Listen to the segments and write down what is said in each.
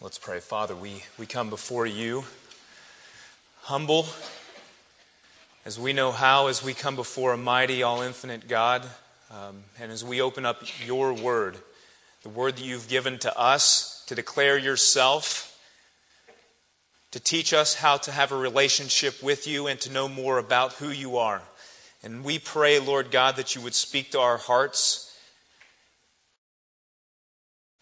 Let's pray. Father, we, we come before you humble as we know how, as we come before a mighty, all infinite God, um, and as we open up your word, the word that you've given to us to declare yourself, to teach us how to have a relationship with you and to know more about who you are. And we pray, Lord God, that you would speak to our hearts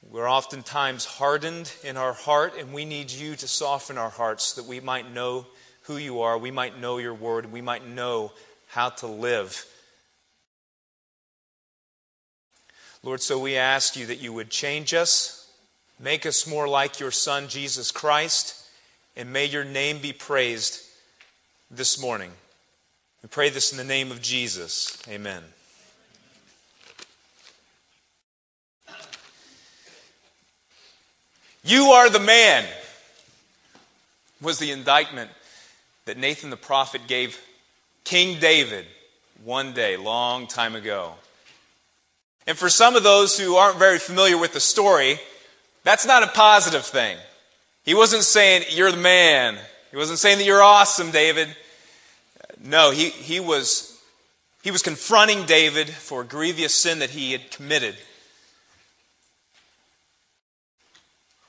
we're oftentimes hardened in our heart, and we need you to soften our hearts so that we might know who you are, we might know your word, and we might know how to live. Lord, so we ask you that you would change us, make us more like your Son, Jesus Christ, and may your name be praised this morning. We pray this in the name of Jesus. Amen. You are the man, was the indictment that Nathan the prophet gave King David one day, long time ago. And for some of those who aren't very familiar with the story, that's not a positive thing. He wasn't saying, You're the man. He wasn't saying that you're awesome, David. No, he, he, was, he was confronting David for a grievous sin that he had committed.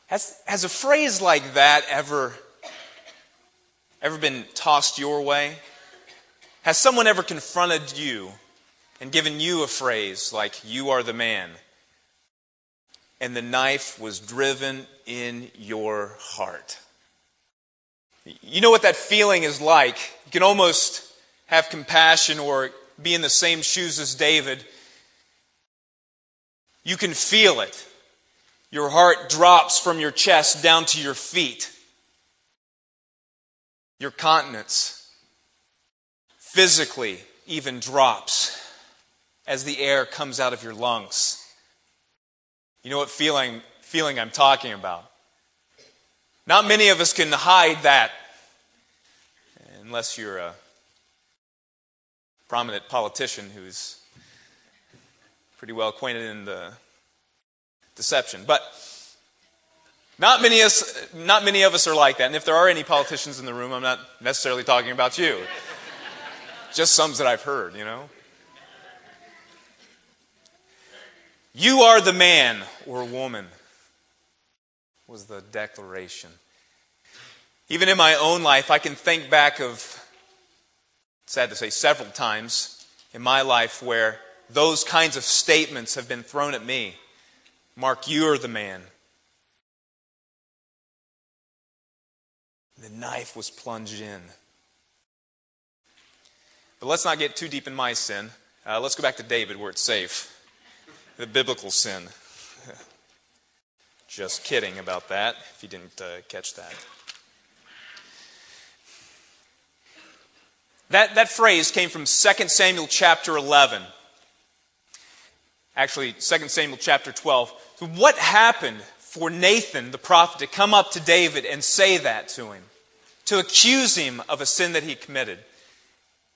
Has, has a phrase like that ever, ever been tossed your way? Has someone ever confronted you and given you a phrase like, you are the man, and the knife was driven in your heart? You know what that feeling is like. You can almost have compassion or be in the same shoes as David. You can feel it. Your heart drops from your chest down to your feet. Your continence physically even drops as the air comes out of your lungs. You know what feeling, feeling I'm talking about? Not many of us can hide that unless you're a prominent politician who's pretty well acquainted in the deception. But not many, us, not many of us are like that. And if there are any politicians in the room, I'm not necessarily talking about you. Just some that I've heard, you know. You are the man or woman, was the declaration. Even in my own life, I can think back of, sad to say, several times in my life where those kinds of statements have been thrown at me. Mark, you're the man. The knife was plunged in. But let's not get too deep in my sin. Uh, let's go back to David where it's safe. The biblical sin. Just kidding about that, if you didn't uh, catch that. That, that phrase came from 2 Samuel chapter 11. Actually, 2 Samuel chapter 12. What happened for Nathan, the prophet, to come up to David and say that to him? To accuse him of a sin that he committed?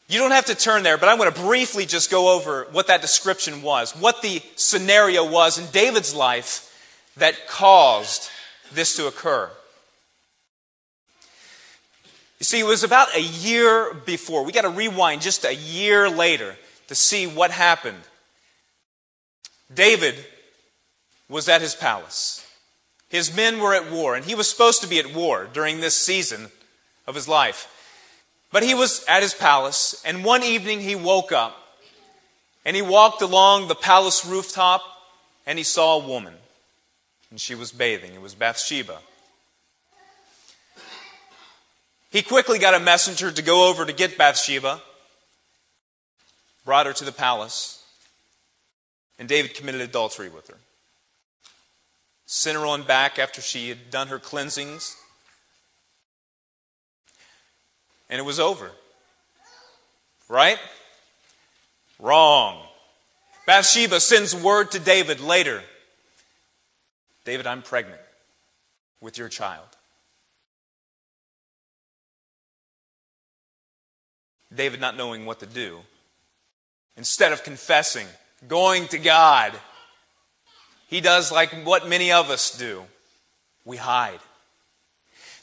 You don't have to turn there, but I'm going to briefly just go over what that description was, what the scenario was in David's life that caused this to occur. You see, it was about a year before. We got to rewind just a year later to see what happened. David was at his palace. His men were at war, and he was supposed to be at war during this season of his life. But he was at his palace, and one evening he woke up and he walked along the palace rooftop and he saw a woman. And she was bathing. It was Bathsheba. He quickly got a messenger to go over to get Bathsheba, brought her to the palace, and David committed adultery with her sent her on back after she had done her cleansings. And it was over. Right? Wrong. Bathsheba sends word to David later David, I'm pregnant with your child. David, not knowing what to do, instead of confessing, going to God, he does like what many of us do. we hide.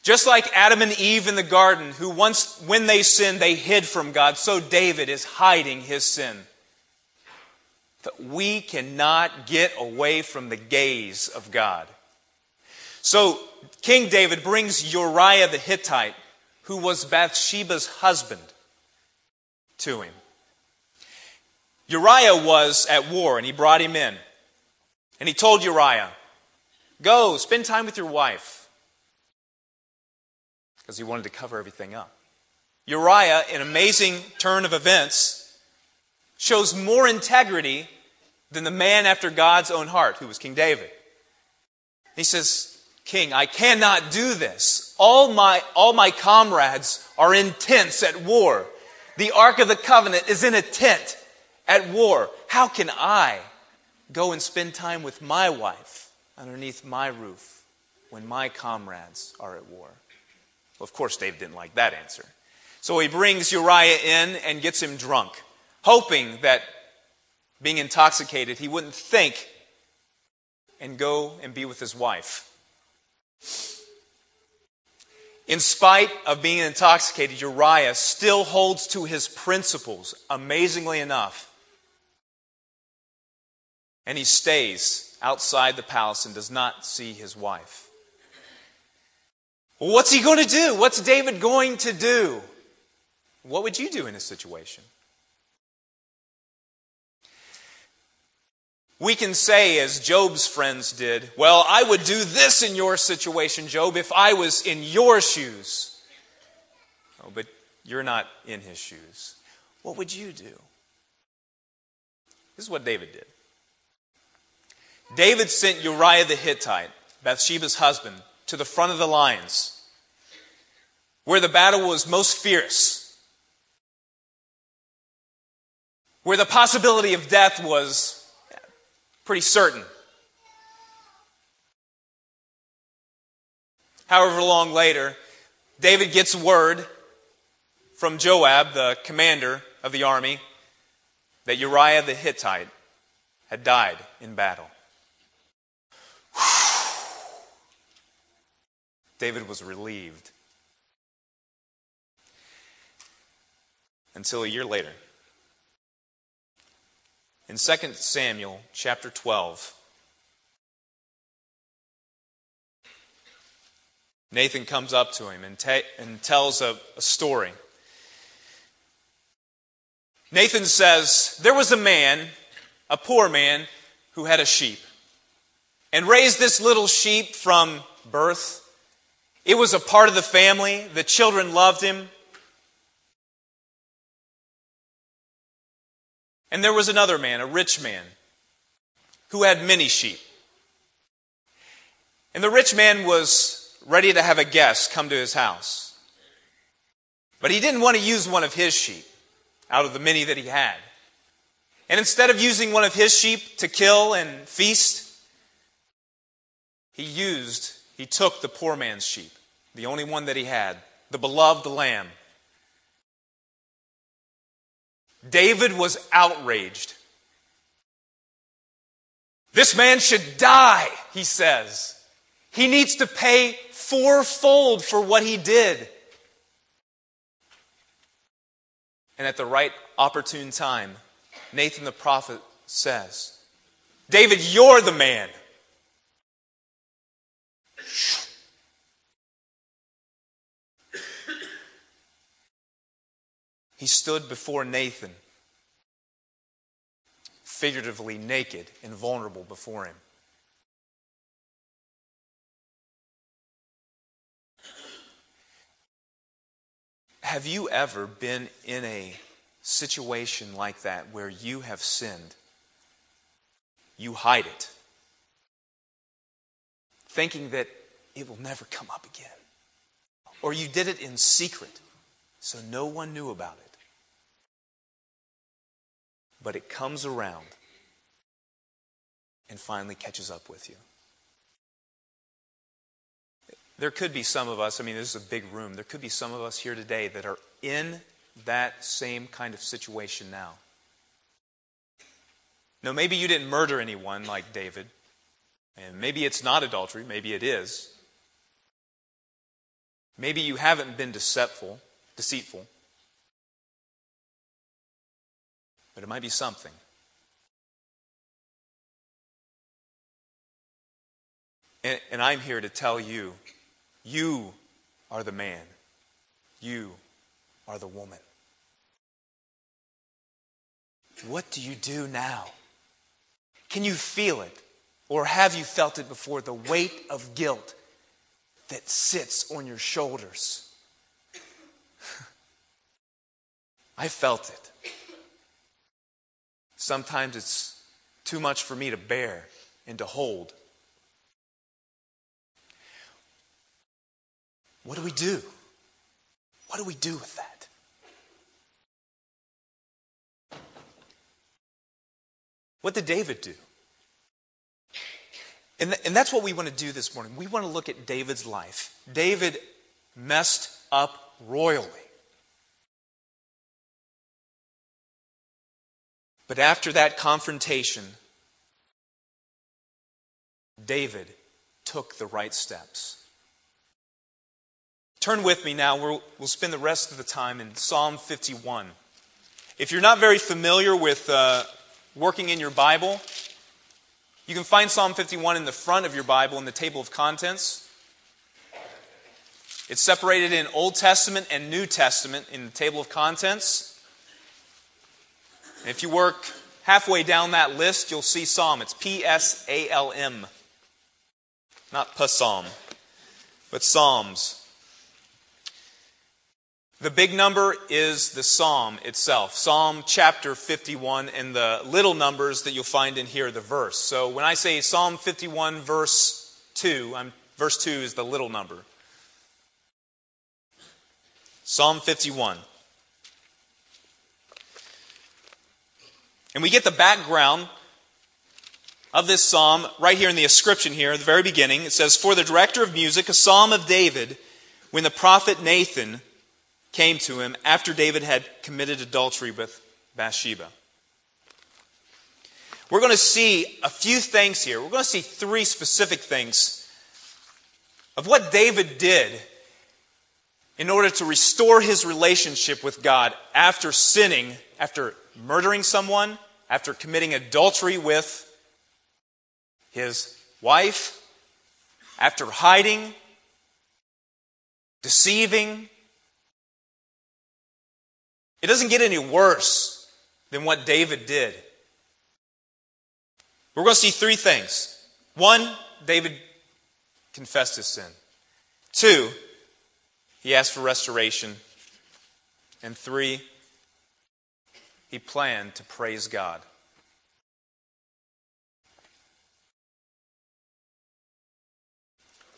Just like Adam and Eve in the garden, who once, when they sinned, they hid from God, so David is hiding his sin. That we cannot get away from the gaze of God. So King David brings Uriah the Hittite, who was Bathsheba's husband, to him. Uriah was at war, and he brought him in. And he told Uriah, Go, spend time with your wife. Because he wanted to cover everything up. Uriah, in amazing turn of events, shows more integrity than the man after God's own heart, who was King David. He says, King, I cannot do this. All my, all my comrades are in tents at war. The Ark of the Covenant is in a tent at war. How can I go and spend time with my wife underneath my roof when my comrades are at war? Well, of course, David didn't like that answer. So he brings Uriah in and gets him drunk, hoping that being intoxicated, he wouldn't think and go and be with his wife. In spite of being intoxicated, Uriah still holds to his principles, amazingly enough. And he stays outside the palace and does not see his wife. What's he going to do? What's David going to do? What would you do in this situation? We can say, as Job's friends did, Well, I would do this in your situation, Job, if I was in your shoes. Oh, but you're not in his shoes. What would you do? This is what David did. David sent Uriah the Hittite, Bathsheba's husband, to the front of the lines, where the battle was most fierce, where the possibility of death was pretty certain. However long later, David gets word from Joab, the commander of the army, that Uriah the Hittite had died in battle. David was relieved. Until a year later. In 2 Samuel chapter 12, Nathan comes up to him and, and tells a, a story. Nathan says, There was a man, a poor man, who had a sheep and raised this little sheep from birth. It was a part of the family. The children loved him. And there was another man, a rich man, who had many sheep. And the rich man was ready to have a guest come to his house. But he didn't want to use one of his sheep out of the many that he had. And instead of using one of his sheep to kill and feast, he used, he took the poor man's sheep, the only one that he had, the beloved lamb, David was outraged. This man should die, he says. He needs to pay fourfold for what he did. And at the right opportune time, Nathan the prophet says, David, you're the man. He stood before Nathan, figuratively naked and vulnerable before him. Have you ever been in a situation like that where you have sinned? You hide it, thinking that it will never come up again. Or you did it in secret, so no one knew about it but it comes around and finally catches up with you. There could be some of us, I mean, this is a big room, there could be some of us here today that are in that same kind of situation now. No, maybe you didn't murder anyone like David, and maybe it's not adultery, maybe it is. Maybe you haven't been deceitful, deceitful. But it might be something. And, and I'm here to tell you you are the man, you are the woman. What do you do now? Can you feel it? Or have you felt it before? The weight of guilt that sits on your shoulders. I felt it. Sometimes it's too much for me to bear and to hold. What do we do? What do we do with that? What did David do? And, th- and that's what we want to do this morning. We want to look at David's life. David messed up royally. But after that confrontation, David took the right steps. Turn with me now. We'll, we'll spend the rest of the time in Psalm 51. If you're not very familiar with uh, working in your Bible, you can find Psalm 51 in the front of your Bible in the table of contents. It's separated in Old Testament and New Testament in the table of contents. And if you work halfway down that list, you'll see Psalm. It's P S A L M. Not Psalm, but Psalms. The big number is the psalm itself, Psalm chapter 51, and the little numbers that you'll find in here, the verse. So when I say Psalm 51, verse 2, I'm, verse 2 is the little number. Psalm 51. And we get the background of this psalm right here in the inscription here at the very beginning. It says, For the director of music, a psalm of David, when the prophet Nathan came to him after David had committed adultery with Bathsheba. We're going to see a few things here. We're going to see three specific things of what David did in order to restore his relationship with God after sinning, after murdering someone, after committing adultery with his wife, after hiding, deceiving, it doesn't get any worse than what David did. We're going to see three things. One, David confessed his sin. Two, he asked for restoration. And three, he planned to praise God.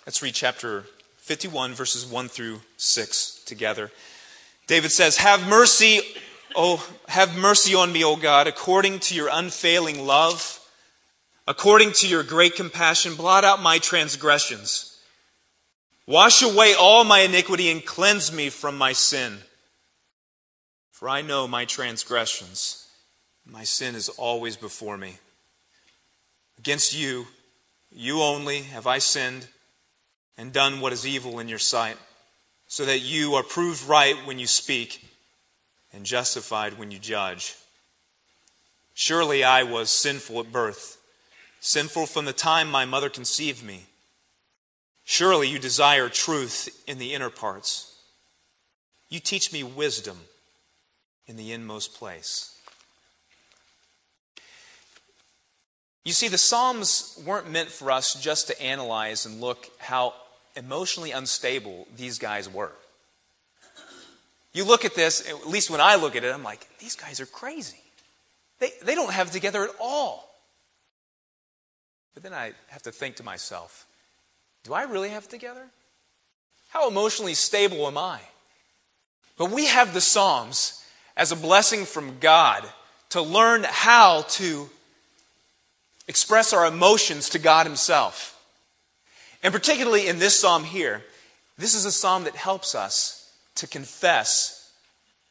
Let's read chapter 51, verses 1 through 6 together. David says, Have mercy, oh, have mercy on me, O God, according to your unfailing love, according to your great compassion, blot out my transgressions. Wash away all my iniquity and cleanse me from my sin. For I know my transgressions. My sin is always before me. Against you, you only, have I sinned and done what is evil in your sight so that you are proved right when you speak and justified when you judge. Surely I was sinful at birth, sinful from the time my mother conceived me. Surely you desire truth in the inner parts. You teach me wisdom in the inmost place. You see, the Psalms weren't meant for us just to analyze and look how emotionally unstable these guys were. You look at this, at least when I look at it, I'm like, these guys are crazy. They, they don't have it together at all. But then I have to think to myself, do I really have it together? How emotionally stable am I? But we have the Psalms as a blessing from God to learn how to express our emotions to God Himself. And particularly in this psalm here, this is a psalm that helps us to confess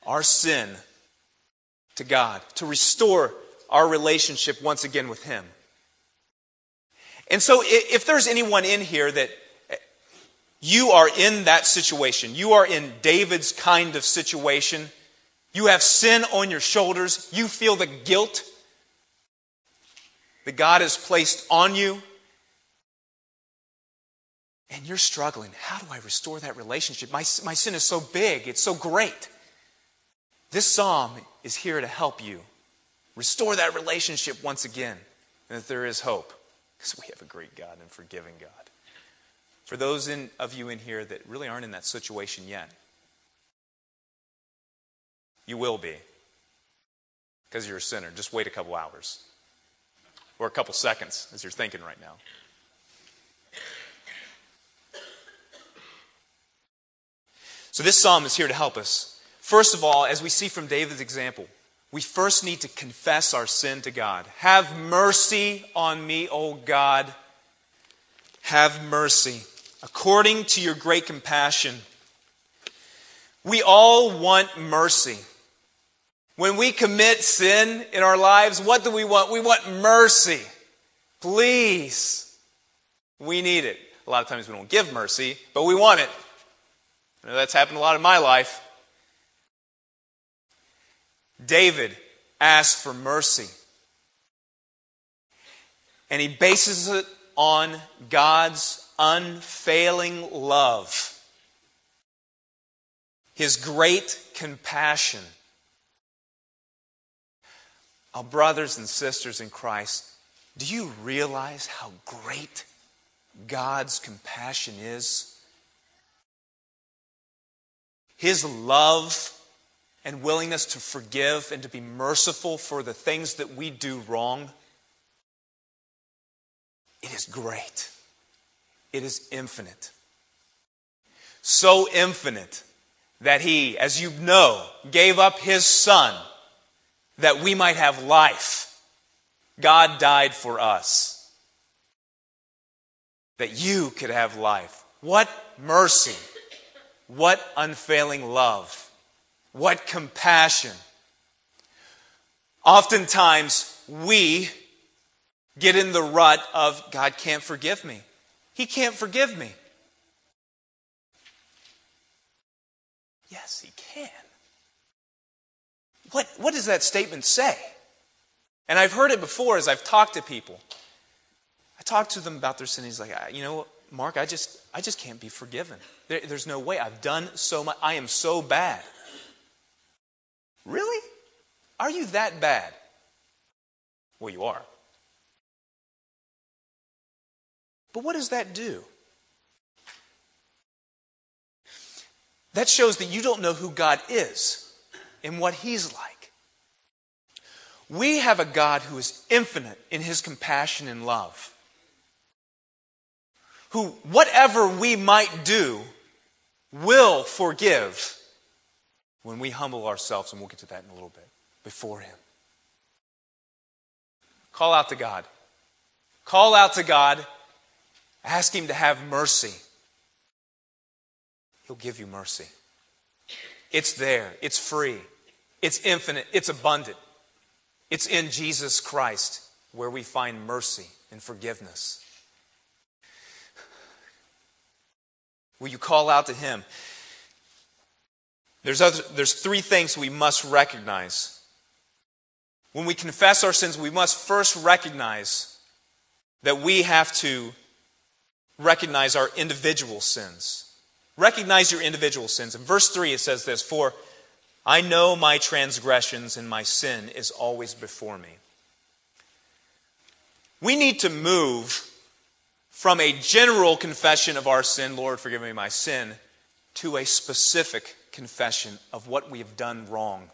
our sin to God, to restore our relationship once again with Him. And so, if there's anyone in here that you are in that situation. You are in David's kind of situation. You have sin on your shoulders. You feel the guilt that God has placed on you. And you're struggling. How do I restore that relationship? My, my sin is so big, it's so great. This psalm is here to help you restore that relationship once again, and that there is hope, because we have a great God and forgiving God. For those in, of you in here that really aren't in that situation yet, you will be, because you're a sinner. Just wait a couple hours, or a couple seconds, as you're thinking right now. So, this psalm is here to help us. First of all, as we see from David's example, we first need to confess our sin to God. Have mercy on me, O God. Have mercy. According to your great compassion. We all want mercy. When we commit sin in our lives, what do we want? We want mercy. Please. We need it. A lot of times we don't give mercy, but we want it. I know that's happened a lot in my life. David asked for mercy. And he bases it on God's unfailing love, his great compassion. Our brothers and sisters in Christ, do you realize how great God's compassion is? His love and willingness to forgive and to be merciful for the things that we do wrong, it is great. It is infinite. So infinite that He, as you know, gave up His Son that we might have life. God died for us that you could have life. What mercy! What unfailing love! What compassion. Oftentimes, we get in the rut of God can't forgive me. He can't forgive me. Yes, He. What, what does that statement say? And I've heard it before as I've talked to people. I talk to them about their sin. He's like, you know, Mark, I just, I just can't be forgiven. There, there's no way. I've done so much. I am so bad. Really? Are you that bad? Well, you are. But what does that do? That shows that you don't know who God is and what He's like. We have a God who is infinite in His compassion and love, who, whatever we might do, will forgive when we humble ourselves, and we'll get to that in a little bit, before Him. Call out to God. Call out to God. Ask Him to have mercy. He'll give you mercy. It's there, it's free, it's infinite, it's abundant. It's in Jesus Christ where we find mercy and forgiveness. Will you call out to Him? There's, other, there's three things we must recognize. When we confess our sins, we must first recognize that we have to recognize our individual sins. Recognize your individual sins. In verse 3, it says this For I know my transgressions, and my sin is always before me. We need to move from a general confession of our sin, Lord, forgive me my sin, to a specific confession of what we have done wrong.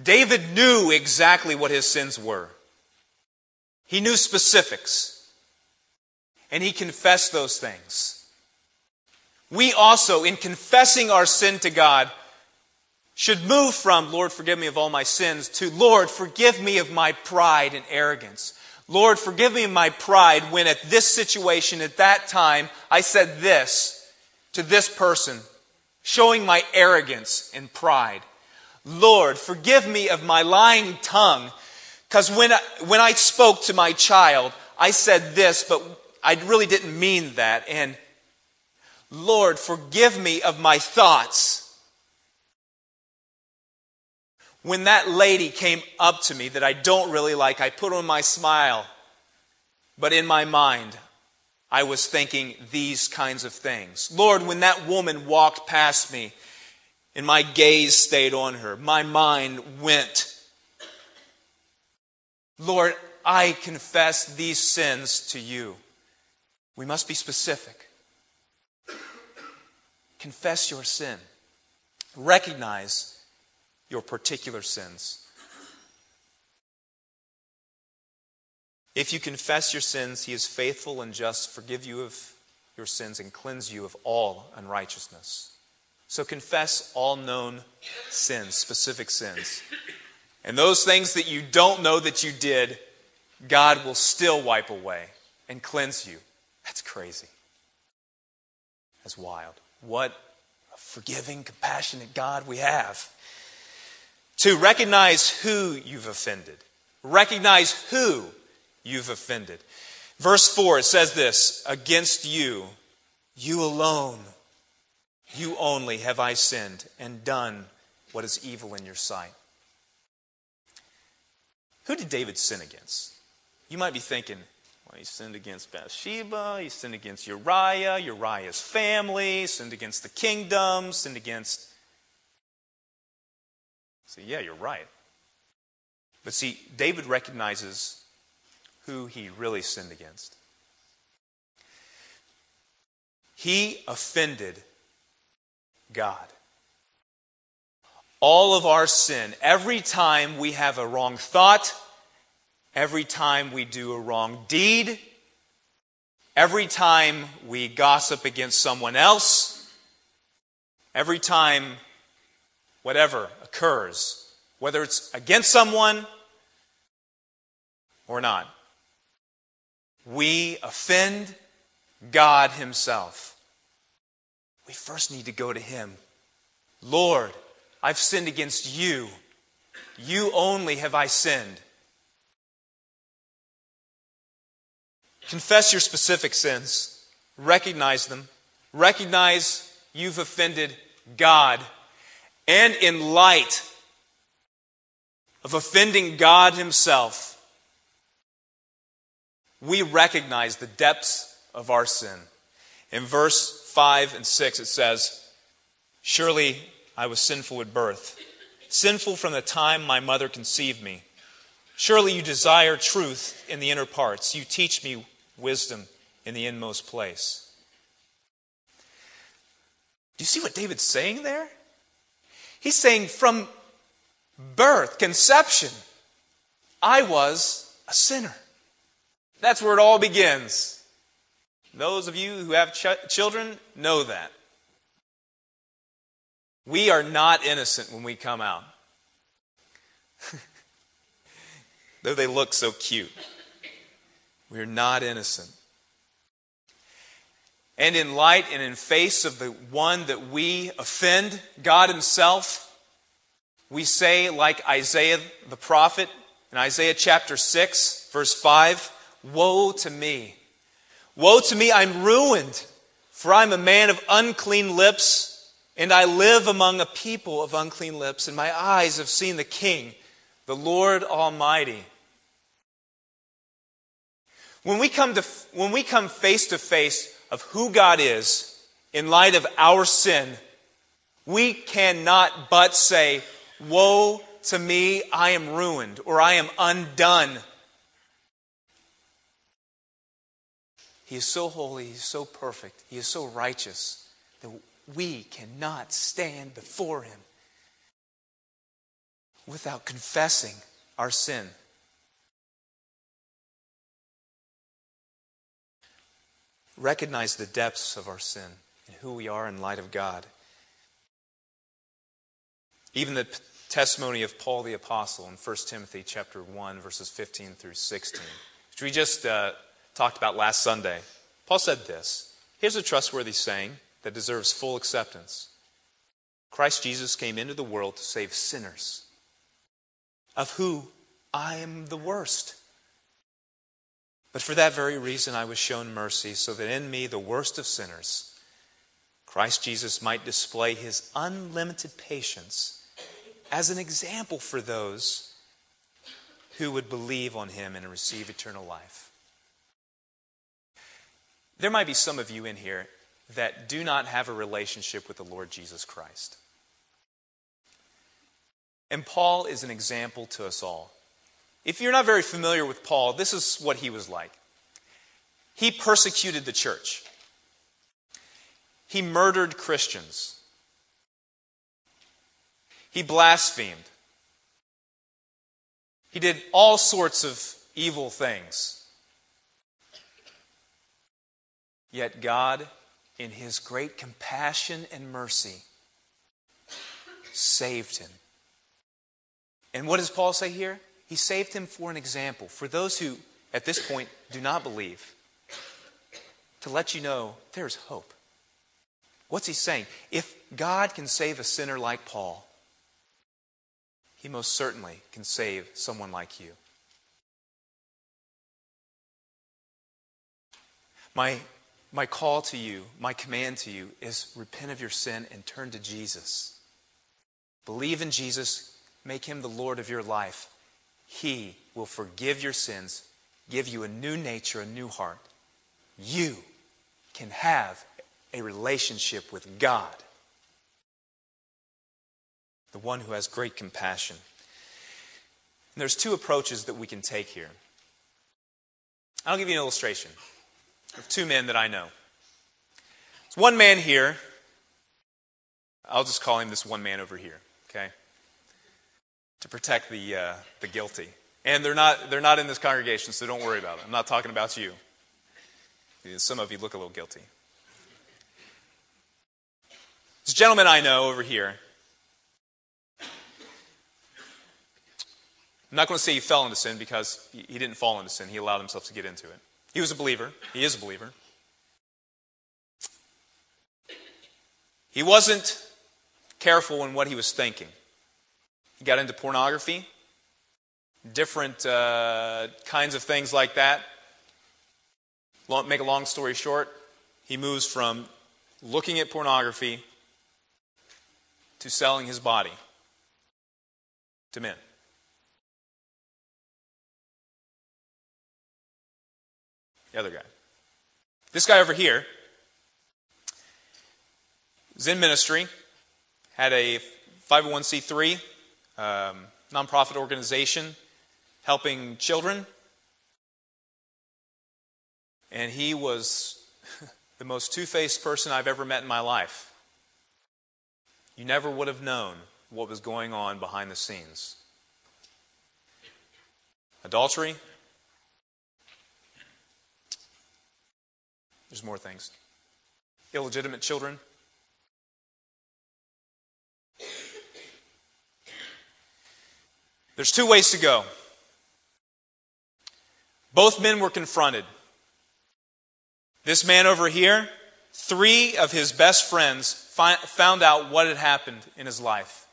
David knew exactly what his sins were. He knew specifics. And he confessed those things. We also, in confessing our sin to God, should move from, Lord, forgive me of all my sins, to, Lord, forgive me of my pride and arrogance. Lord, forgive me of my pride when at this situation, at that time, I said this to this person, showing my arrogance and pride. Lord, forgive me of my lying tongue, because when I, when I spoke to my child, I said this, but I really didn't mean that. And Lord, forgive me of my thoughts. When that lady came up to me that I don't really like, I put on my smile. But in my mind, I was thinking these kinds of things. Lord, when that woman walked past me and my gaze stayed on her, my mind went. Lord, I confess these sins to you. We must be specific. Confess your sin. Recognize your particular sins. If you confess your sins, he is faithful and just to forgive you of your sins and cleanse you of all unrighteousness. So confess all known sins, specific sins. And those things that you don't know that you did, God will still wipe away and cleanse you. That's crazy. That's wild. What a forgiving, compassionate God we have. To recognize who you've offended. Recognize who you've offended. Verse 4, it says this Against you, you alone, you only have I sinned and done what is evil in your sight. Who did David sin against? You might be thinking, he sinned against Bathsheba, he sinned against Uriah, Uriah's family, sinned against the kingdom, sinned against. See, yeah, you're right. But see, David recognizes who he really sinned against. He offended God. All of our sin, every time we have a wrong thought, every time we do a wrong deed, every time we gossip against someone else, every time whatever occurs, whether it's against someone or not, we offend God Himself. We first need to go to Him. Lord, I've sinned against you. You only have I sinned. Confess your specific sins, recognize them, recognize you've offended God, and in light of offending God Himself, we recognize the depths of our sin. In verse 5 and 6, it says, Surely I was sinful at birth, sinful from the time my mother conceived me. Surely you desire truth in the inner parts. You teach me wisdom in the inmost place. Do you see what David's saying there? He's saying from birth, conception, I was a sinner. That's where it all begins. Those of you who have ch- children know that. We are not innocent when we come out. Though they look so cute. We are not innocent. And in light and in face of the one that we offend, God Himself, we say, like Isaiah the prophet in Isaiah chapter 6, verse 5, Woe to me! Woe to me, I'm ruined, for I'm a man of unclean lips, and I live among a people of unclean lips, and my eyes have seen the King, the Lord Almighty. When we come, to, when we come face to face of who God is in light of our sin, we cannot but say, Woe to me, I am ruined, or I am undone. He is so holy, He is so perfect, He is so righteous that we cannot stand before Him without confessing our sin. Recognize the depths of our sin and who we are in light of God. Even the testimony of Paul the apostle in 1 Timothy chapter 1 verses 15 through 16, which we just uh, talked about last Sunday. Paul said this. Here's a trustworthy saying that deserves full acceptance. Christ Jesus came into the world to save sinners, of who I am the worst. But for that very reason I was shown mercy, so that in me, the worst of sinners, Christ Jesus might display his unlimited patience as an example for those who would believe on him and receive eternal life. There might be some of you in here that do not have a relationship with the Lord Jesus Christ. And Paul is an example to us all. If you're not very familiar with Paul, this is what he was like. He persecuted the church. He murdered Christians. He blasphemed. He did all sorts of evil things. Yet God, in His great compassion and mercy, saved him. And what does Paul say here? He saved him for an example, for those who, at this point, do not believe, to let you know there's hope. What's he saying? If God can save a sinner like Paul, he most certainly can save someone like you. My, my call to you, my command to you is repent of your sin and turn to Jesus. Believe in Jesus, make him the Lord of your life. He will forgive your sins, give you a new nature, a new heart. You can have a relationship with God the one who has great compassion. And there's two approaches that we can take here. I'll give you an illustration of two men that I know. There's one man here. I'll just call him this one man over here, okay? To protect the, uh, the guilty. And they're not, they're not in this congregation, so don't worry about it. I'm not talking about you. Some of you look a little guilty. This gentleman I know over here, I'm not going to say he fell into sin because he didn't fall into sin. He allowed himself to get into it. He was a believer. He is a believer. He wasn't careful in what he was thinking. He got into pornography, different uh, kinds of things like that. Long, make a long story short, he moves from looking at pornography to selling his body to men. The other guy. This guy over here is in ministry, had a 501c3 um, nonprofit organization helping children. And he was the most two faced person I've ever met in my life. You never would have known what was going on behind the scenes. Adultery, There's more things. Illegitimate children. There's two ways to go. Both men were confronted. This man over here, three of his best friends fi- found out what had happened in his life.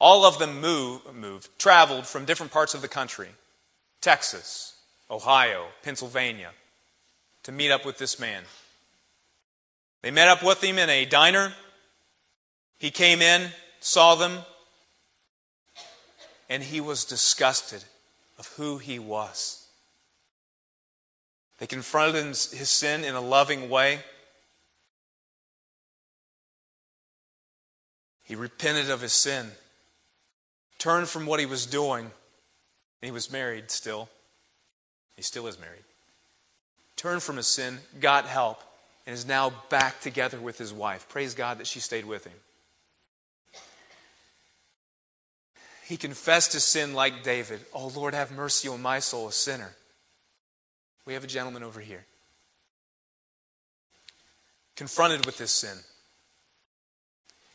All of them moved, moved, traveled from different parts of the country Texas, Ohio, Pennsylvania to meet up with this man. They met up with him in a diner. He came in, saw them, and he was disgusted of who he was. They confronted his sin in a loving way. He repented of his sin, turned from what he was doing, and he was married still. He still is married turned from his sin, got help, and is now back together with his wife. Praise God that she stayed with him. He confessed his sin like David. Oh, Lord, have mercy on my soul, a sinner. We have a gentleman over here. Confronted with this sin.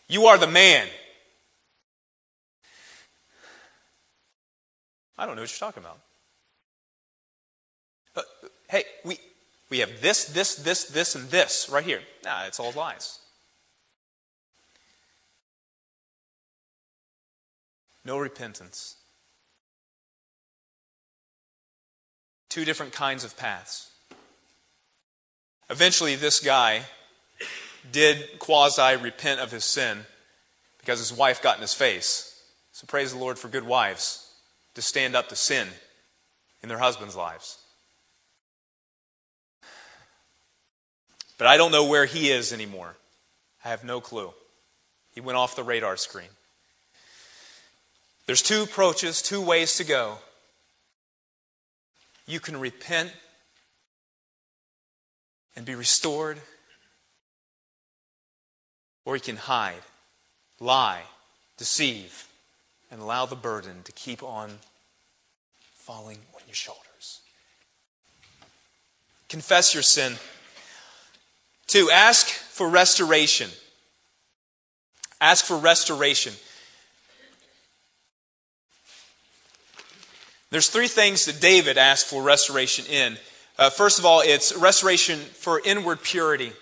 You are the man. I don't know what you're talking about. Uh, hey, we, we have this, this, this, this, and this right here. Nah, it's all lies. No repentance. two different kinds of paths. Eventually, this guy did quasi repent of his sin because his wife got in his face. So praise the Lord for good wives to stand up to sin in their husbands' lives. But I don't know where he is anymore. I have no clue. He went off the radar screen. There's two approaches, two ways to go. You can repent and be restored, or you can hide, lie, deceive, and allow the burden to keep on falling on your shoulders. Confess your sin. Two, ask for restoration. Ask for restoration. There's three things that David asked for restoration in. Uh, first of all, it's restoration for inward purity.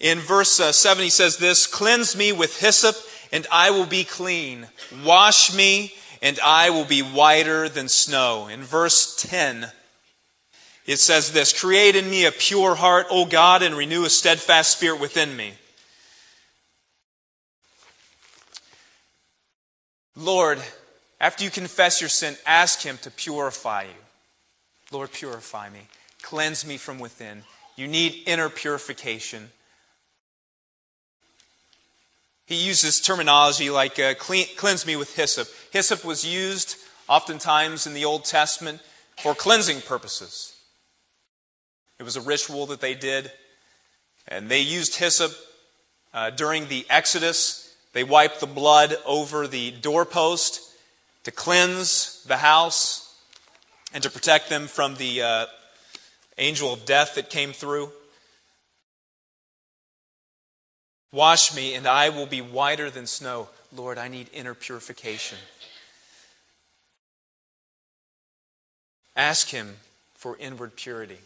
In verse uh, 7, he says this Cleanse me with hyssop, and I will be clean. Wash me, and I will be whiter than snow. In verse 10, it says this Create in me a pure heart, O God, and renew a steadfast spirit within me. Lord, after you confess your sin, ask Him to purify you. Lord, purify me. Cleanse me from within. You need inner purification. He uses terminology like uh, cleanse me with hyssop. Hyssop was used oftentimes in the Old Testament for cleansing purposes. It was a ritual that they did. And they used hyssop uh, during the Exodus. They wiped the blood over the doorpost to cleanse the house and to protect them from the uh, angel of death that came through. Wash me, and I will be whiter than snow. Lord, I need inner purification. Ask Him for inward purity.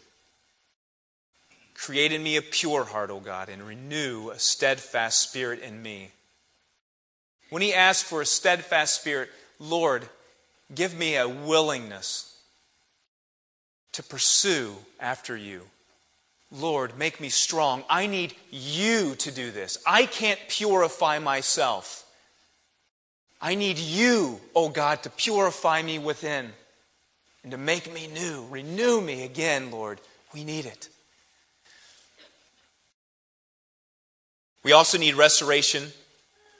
Create in me a pure heart, O God, and renew a steadfast spirit in me. When he asked for a steadfast spirit, Lord, give me a willingness to pursue after you. Lord, make me strong. I need you to do this. I can't purify myself. I need you, oh God, to purify me within and to make me new. Renew me again, Lord. We need it. We also need restoration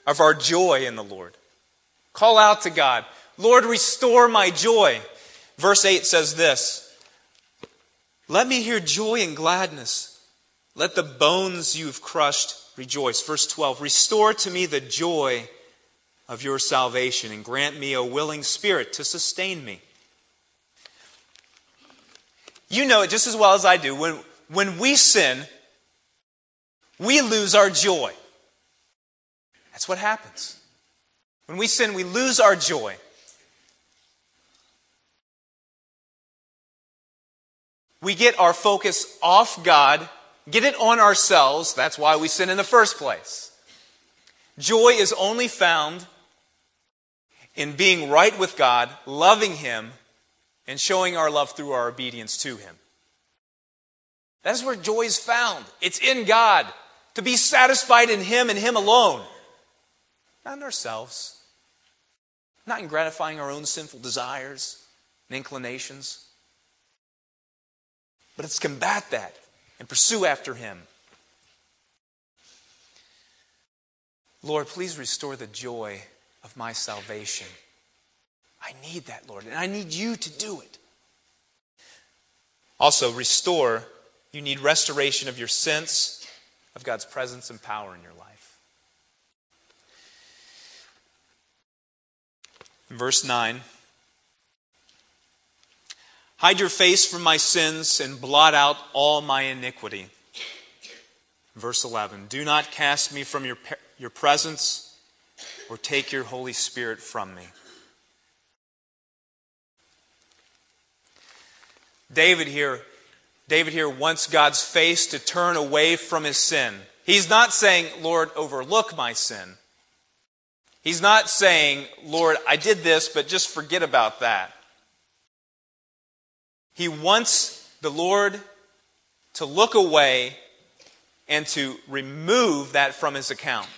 of our joy in the Lord. Call out to God, Lord, restore my joy. Verse 8 says this Let me hear joy and gladness. Let the bones you've crushed rejoice. Verse 12 Restore to me the joy of your salvation and grant me a willing spirit to sustain me. You know it just as well as I do. When, when we sin, we lose our joy. That's what happens. When we sin, we lose our joy. We get our focus off God, get it on ourselves. That's why we sin in the first place. Joy is only found in being right with God, loving Him, and showing our love through our obedience to Him. That's where joy is found. It's in God to be satisfied in Him and Him alone, not in ourselves, not in gratifying our own sinful desires and inclinations. But it's combat that and pursue after Him. Lord, please restore the joy of my salvation. I need that, Lord, and I need you to do it. Also, restore, you need restoration of your sense of God's presence and power in your life. In verse 9 Hide your face from my sins and blot out all my iniquity. Verse 11 Do not cast me from your, your presence or take your Holy Spirit from me. David here David here wants God's face to turn away from his sin. He's not saying, Lord, overlook my sin. He's not saying, Lord, I did this, but just forget about that. He wants the Lord to look away and to remove that from his account.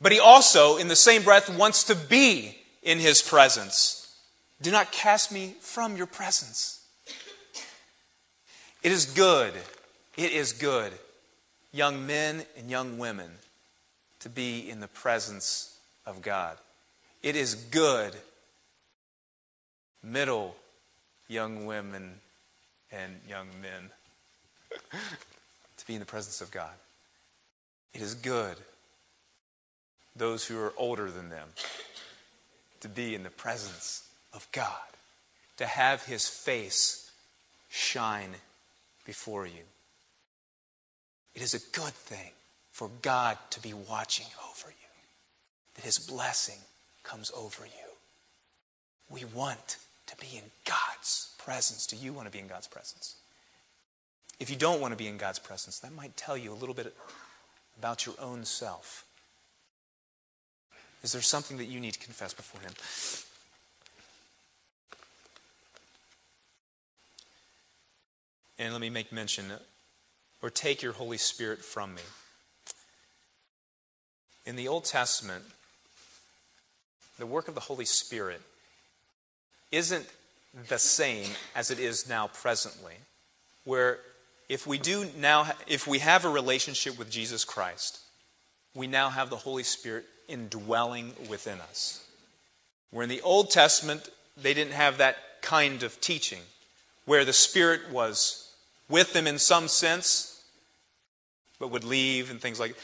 But he also, in the same breath, wants to be in his presence. Do not cast me from your presence. It is good, it is good, young men and young women, to be in the presence of God. It is good, middle young women and young men, to be in the presence of God. It is good, those who are older than them, to be in the presence of God, to have His face shine before you. It is a good thing for God to be watching over you, that His blessing comes over you. We want to be in God's presence. Do you want to be in God's presence? If you don't want to be in God's presence, that might tell you a little bit about your own self. Is there something that you need to confess before Him? And let me make mention or take your Holy Spirit from me. In the Old Testament, the work of the Holy Spirit isn't the same as it is now presently, where if we do now if we have a relationship with Jesus Christ, we now have the Holy Spirit indwelling within us. Where in the Old Testament they didn't have that kind of teaching, where the Spirit was with them in some sense, but would leave and things like that.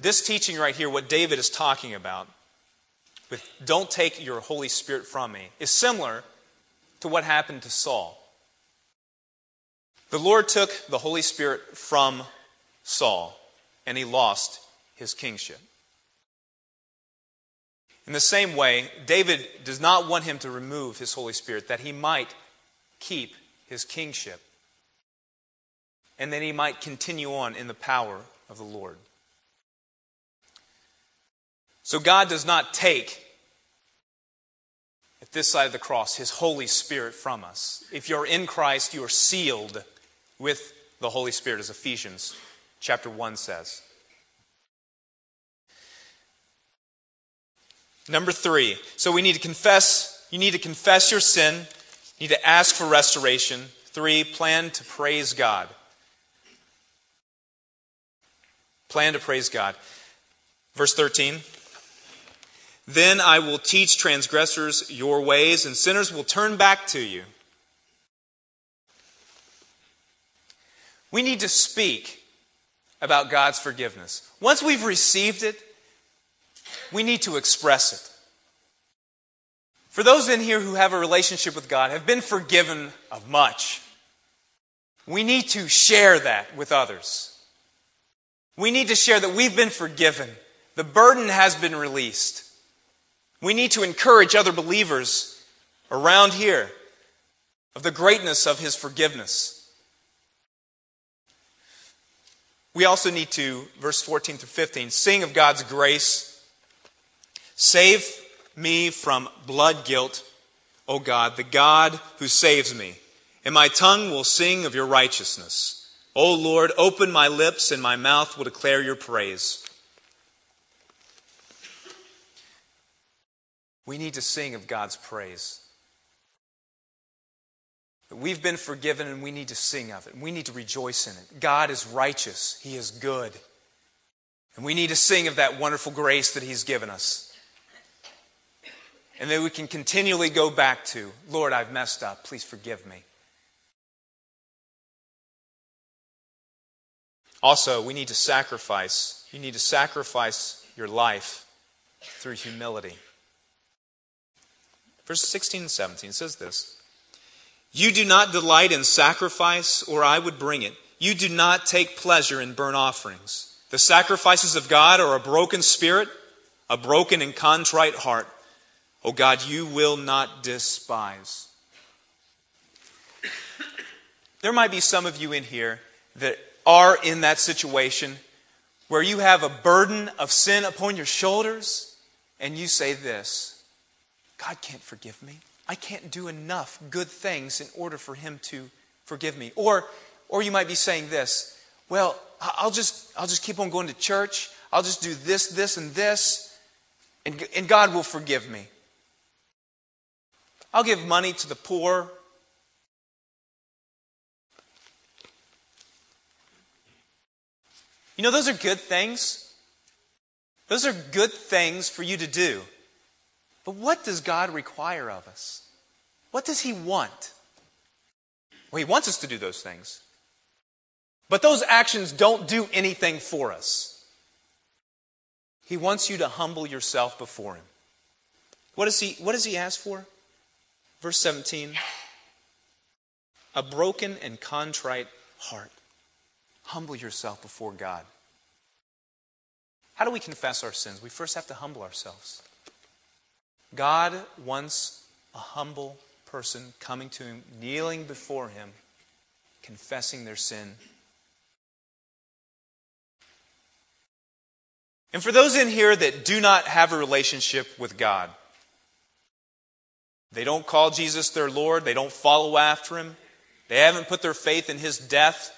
This teaching right here, what David is talking about, with don't take your Holy Spirit from me, is similar to what happened to Saul. The Lord took the Holy Spirit from Saul, and he lost his kingship. In the same way, David does not want him to remove his Holy Spirit, that he might keep his kingship, and that he might continue on in the power of the Lord. So God does not take, at this side of the cross, his Holy Spirit from us. If you're in Christ, you are sealed with the Holy Spirit, as Ephesians chapter 1 says. Number three, so we need to confess, you need to confess your sin, you need to ask for restoration. Three, plan to praise God. Plan to praise God. Verse 13. Then I will teach transgressors your ways, and sinners will turn back to you. We need to speak about God's forgiveness. Once we've received it, we need to express it. For those in here who have a relationship with God, have been forgiven of much, we need to share that with others. We need to share that we've been forgiven. The burden has been released. We need to encourage other believers around here of the greatness of His forgiveness. We also need to, verse 14 through 15, sing of God's grace. Save me from blood guilt, O God, the God who saves me. And my tongue will sing of your righteousness. O Lord, open my lips, and my mouth will declare your praise. We need to sing of God's praise. We've been forgiven and we need to sing of it. We need to rejoice in it. God is righteous, He is good. And we need to sing of that wonderful grace that He's given us. And that we can continually go back to Lord, I've messed up. Please forgive me. Also, we need to sacrifice. You need to sacrifice your life through humility. Verses 16 and 17 says this You do not delight in sacrifice, or I would bring it. You do not take pleasure in burnt offerings. The sacrifices of God are a broken spirit, a broken and contrite heart. O God, you will not despise. There might be some of you in here that are in that situation where you have a burden of sin upon your shoulders and you say this God can't forgive me. I can't do enough good things in order for him to forgive me. Or, or you might be saying this well, I'll just, I'll just keep on going to church. I'll just do this, this, and this, and, and God will forgive me. I'll give money to the poor. You know, those are good things. Those are good things for you to do. But what does God require of us? What does He want? Well, He wants us to do those things. But those actions don't do anything for us. He wants you to humble yourself before Him. What does He, what does he ask for? Verse 17 A broken and contrite heart. Humble yourself before God. How do we confess our sins? We first have to humble ourselves. God wants a humble person coming to Him, kneeling before Him, confessing their sin. And for those in here that do not have a relationship with God, they don't call Jesus their Lord, they don't follow after Him, they haven't put their faith in His death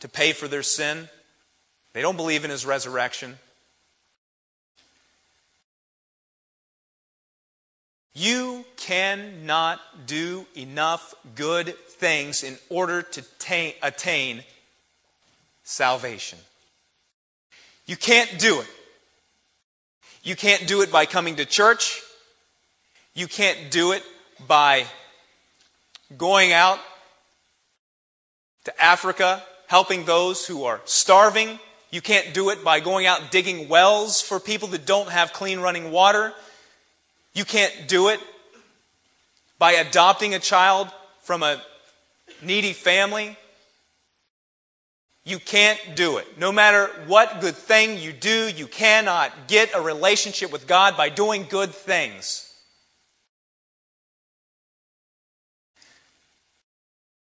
to pay for their sin, they don't believe in His resurrection. You cannot do enough good things in order to attain, attain salvation. You can't do it. You can't do it by coming to church. You can't do it by going out to Africa, helping those who are starving. You can't do it by going out digging wells for people that don't have clean running water. You can't do it by adopting a child from a needy family. You can't do it. No matter what good thing you do, you cannot get a relationship with God by doing good things.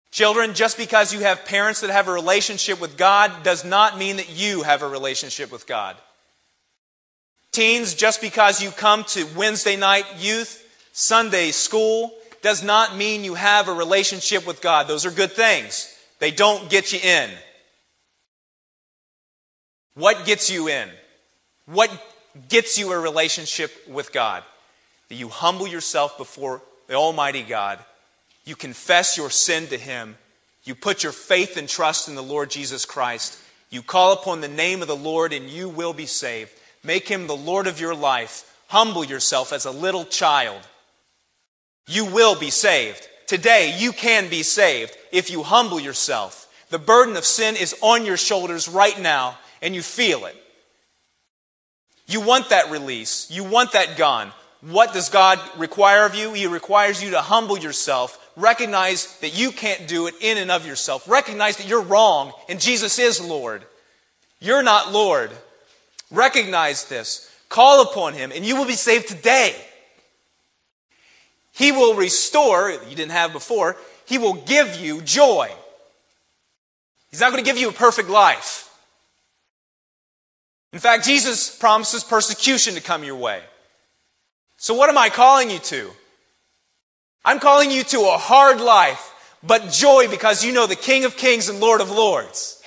Children, just because you have parents that have a relationship with God does not mean that you have a relationship with God. Teens, just because you come to Wednesday night youth, Sunday school, does not mean you have a relationship with God. Those are good things. They don't get you in. What gets you in? What gets you a relationship with God? That you humble yourself before the Almighty God. You confess your sin to Him. You put your faith and trust in the Lord Jesus Christ. You call upon the name of the Lord and you will be saved. Make him the Lord of your life. Humble yourself as a little child. You will be saved. Today, you can be saved if you humble yourself. The burden of sin is on your shoulders right now, and you feel it. You want that release. You want that gone. What does God require of you? He requires you to humble yourself. Recognize that you can't do it in and of yourself. Recognize that you're wrong and Jesus is Lord. You're not Lord. Recognize this. Call upon him, and you will be saved today. He will restore, you didn't have before, he will give you joy. He's not going to give you a perfect life. In fact, Jesus promises persecution to come your way. So, what am I calling you to? I'm calling you to a hard life, but joy because you know the King of Kings and Lord of Lords.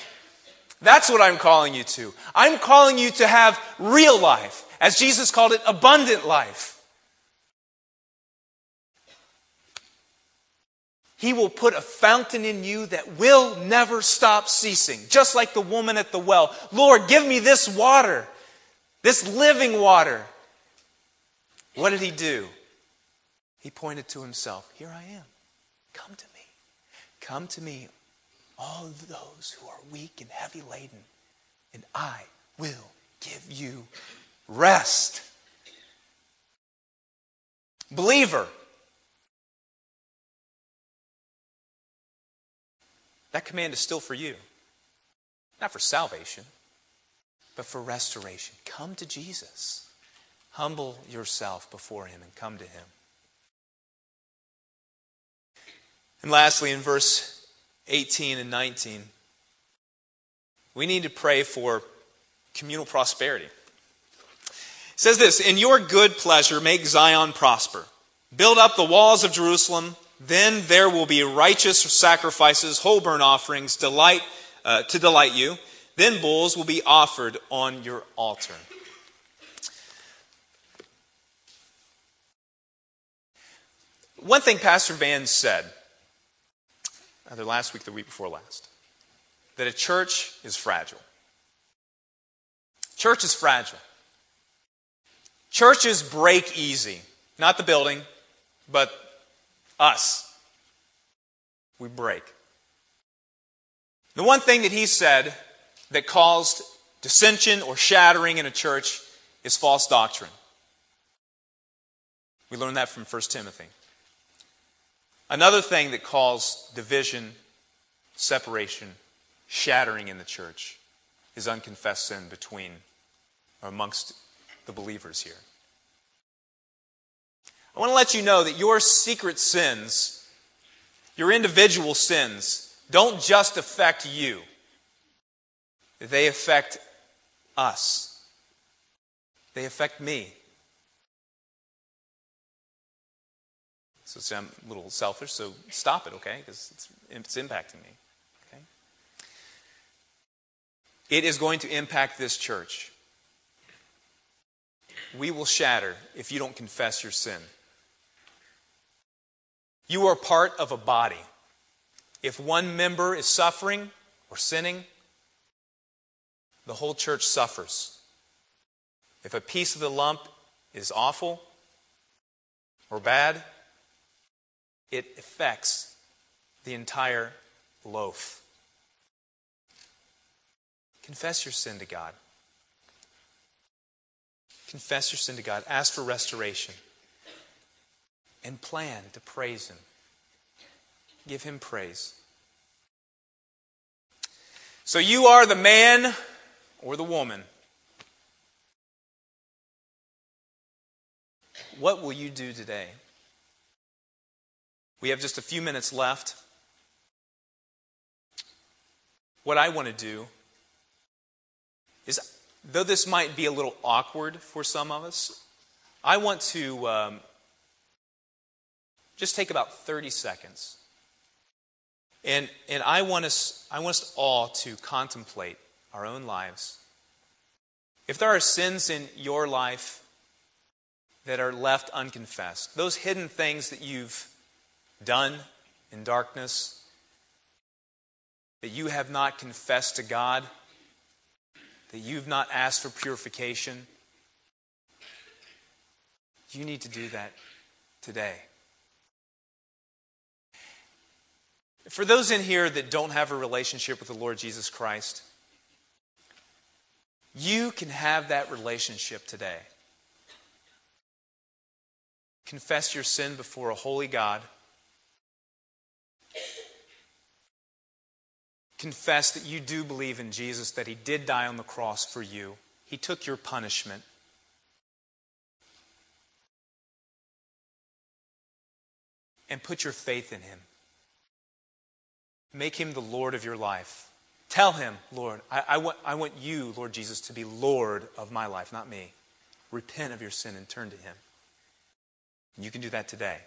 That's what I'm calling you to. I'm calling you to have real life, as Jesus called it, abundant life. He will put a fountain in you that will never stop ceasing, just like the woman at the well. Lord, give me this water, this living water. What did he do? He pointed to himself. Here I am. Come to me. Come to me, all those who are weak and heavy laden, and I will give you rest. Believer, that command is still for you. Not for salvation, but for restoration. Come to Jesus. Humble yourself before Him and come to Him. And lastly, in verse 18 and 19, we need to pray for communal prosperity. It says this In your good pleasure, make Zion prosper. Build up the walls of Jerusalem. Then there will be righteous sacrifices, whole burnt offerings, delight uh, to delight you. Then bulls will be offered on your altar. One thing Pastor Van said, either last week the week before last, that a church is fragile. Church is fragile. Churches break easy. Not the building, but us. We break. The one thing that he said that caused dissension or shattering in a church is false doctrine. We learned that from 1 Timothy. Another thing that caused division, separation, shattering in the church is unconfessed sin between or amongst the believers here. I want to let you know that your secret sins, your individual sins, don't just affect you, they affect us. They affect me. So I'm a little selfish, so stop it, okay? Because it's, it's impacting me. Okay? It is going to impact this church. We will shatter if you don't confess your sin. You are part of a body. If one member is suffering or sinning, the whole church suffers. If a piece of the lump is awful or bad, it affects the entire loaf. Confess your sin to God. Confess your sin to God. Ask for restoration. And plan to praise Him. Give Him praise. So you are the man or the woman. What will you do today? We have just a few minutes left. What I want to do is, though this might be a little awkward for some of us, I want to um, just take about 30 seconds. And, and I, want us, I want us all to contemplate our own lives. If there are sins in your life that are left unconfessed, those hidden things that you've done in darkness, that you have not confessed to God, that you've not asked for purification, you need to do that today. For those in here that don't have a relationship with the Lord Jesus Christ, you can have that relationship today. Confess your sin before a holy God confess that you do believe in Jesus, that He did die on the cross for you. He took your punishment. And put your faith in Him. Make Him the Lord of your life. Tell Him, Lord, I, I, want, I want you, Lord Jesus, to be Lord of my life, not me. Repent of your sin and turn to Him. You can do that today.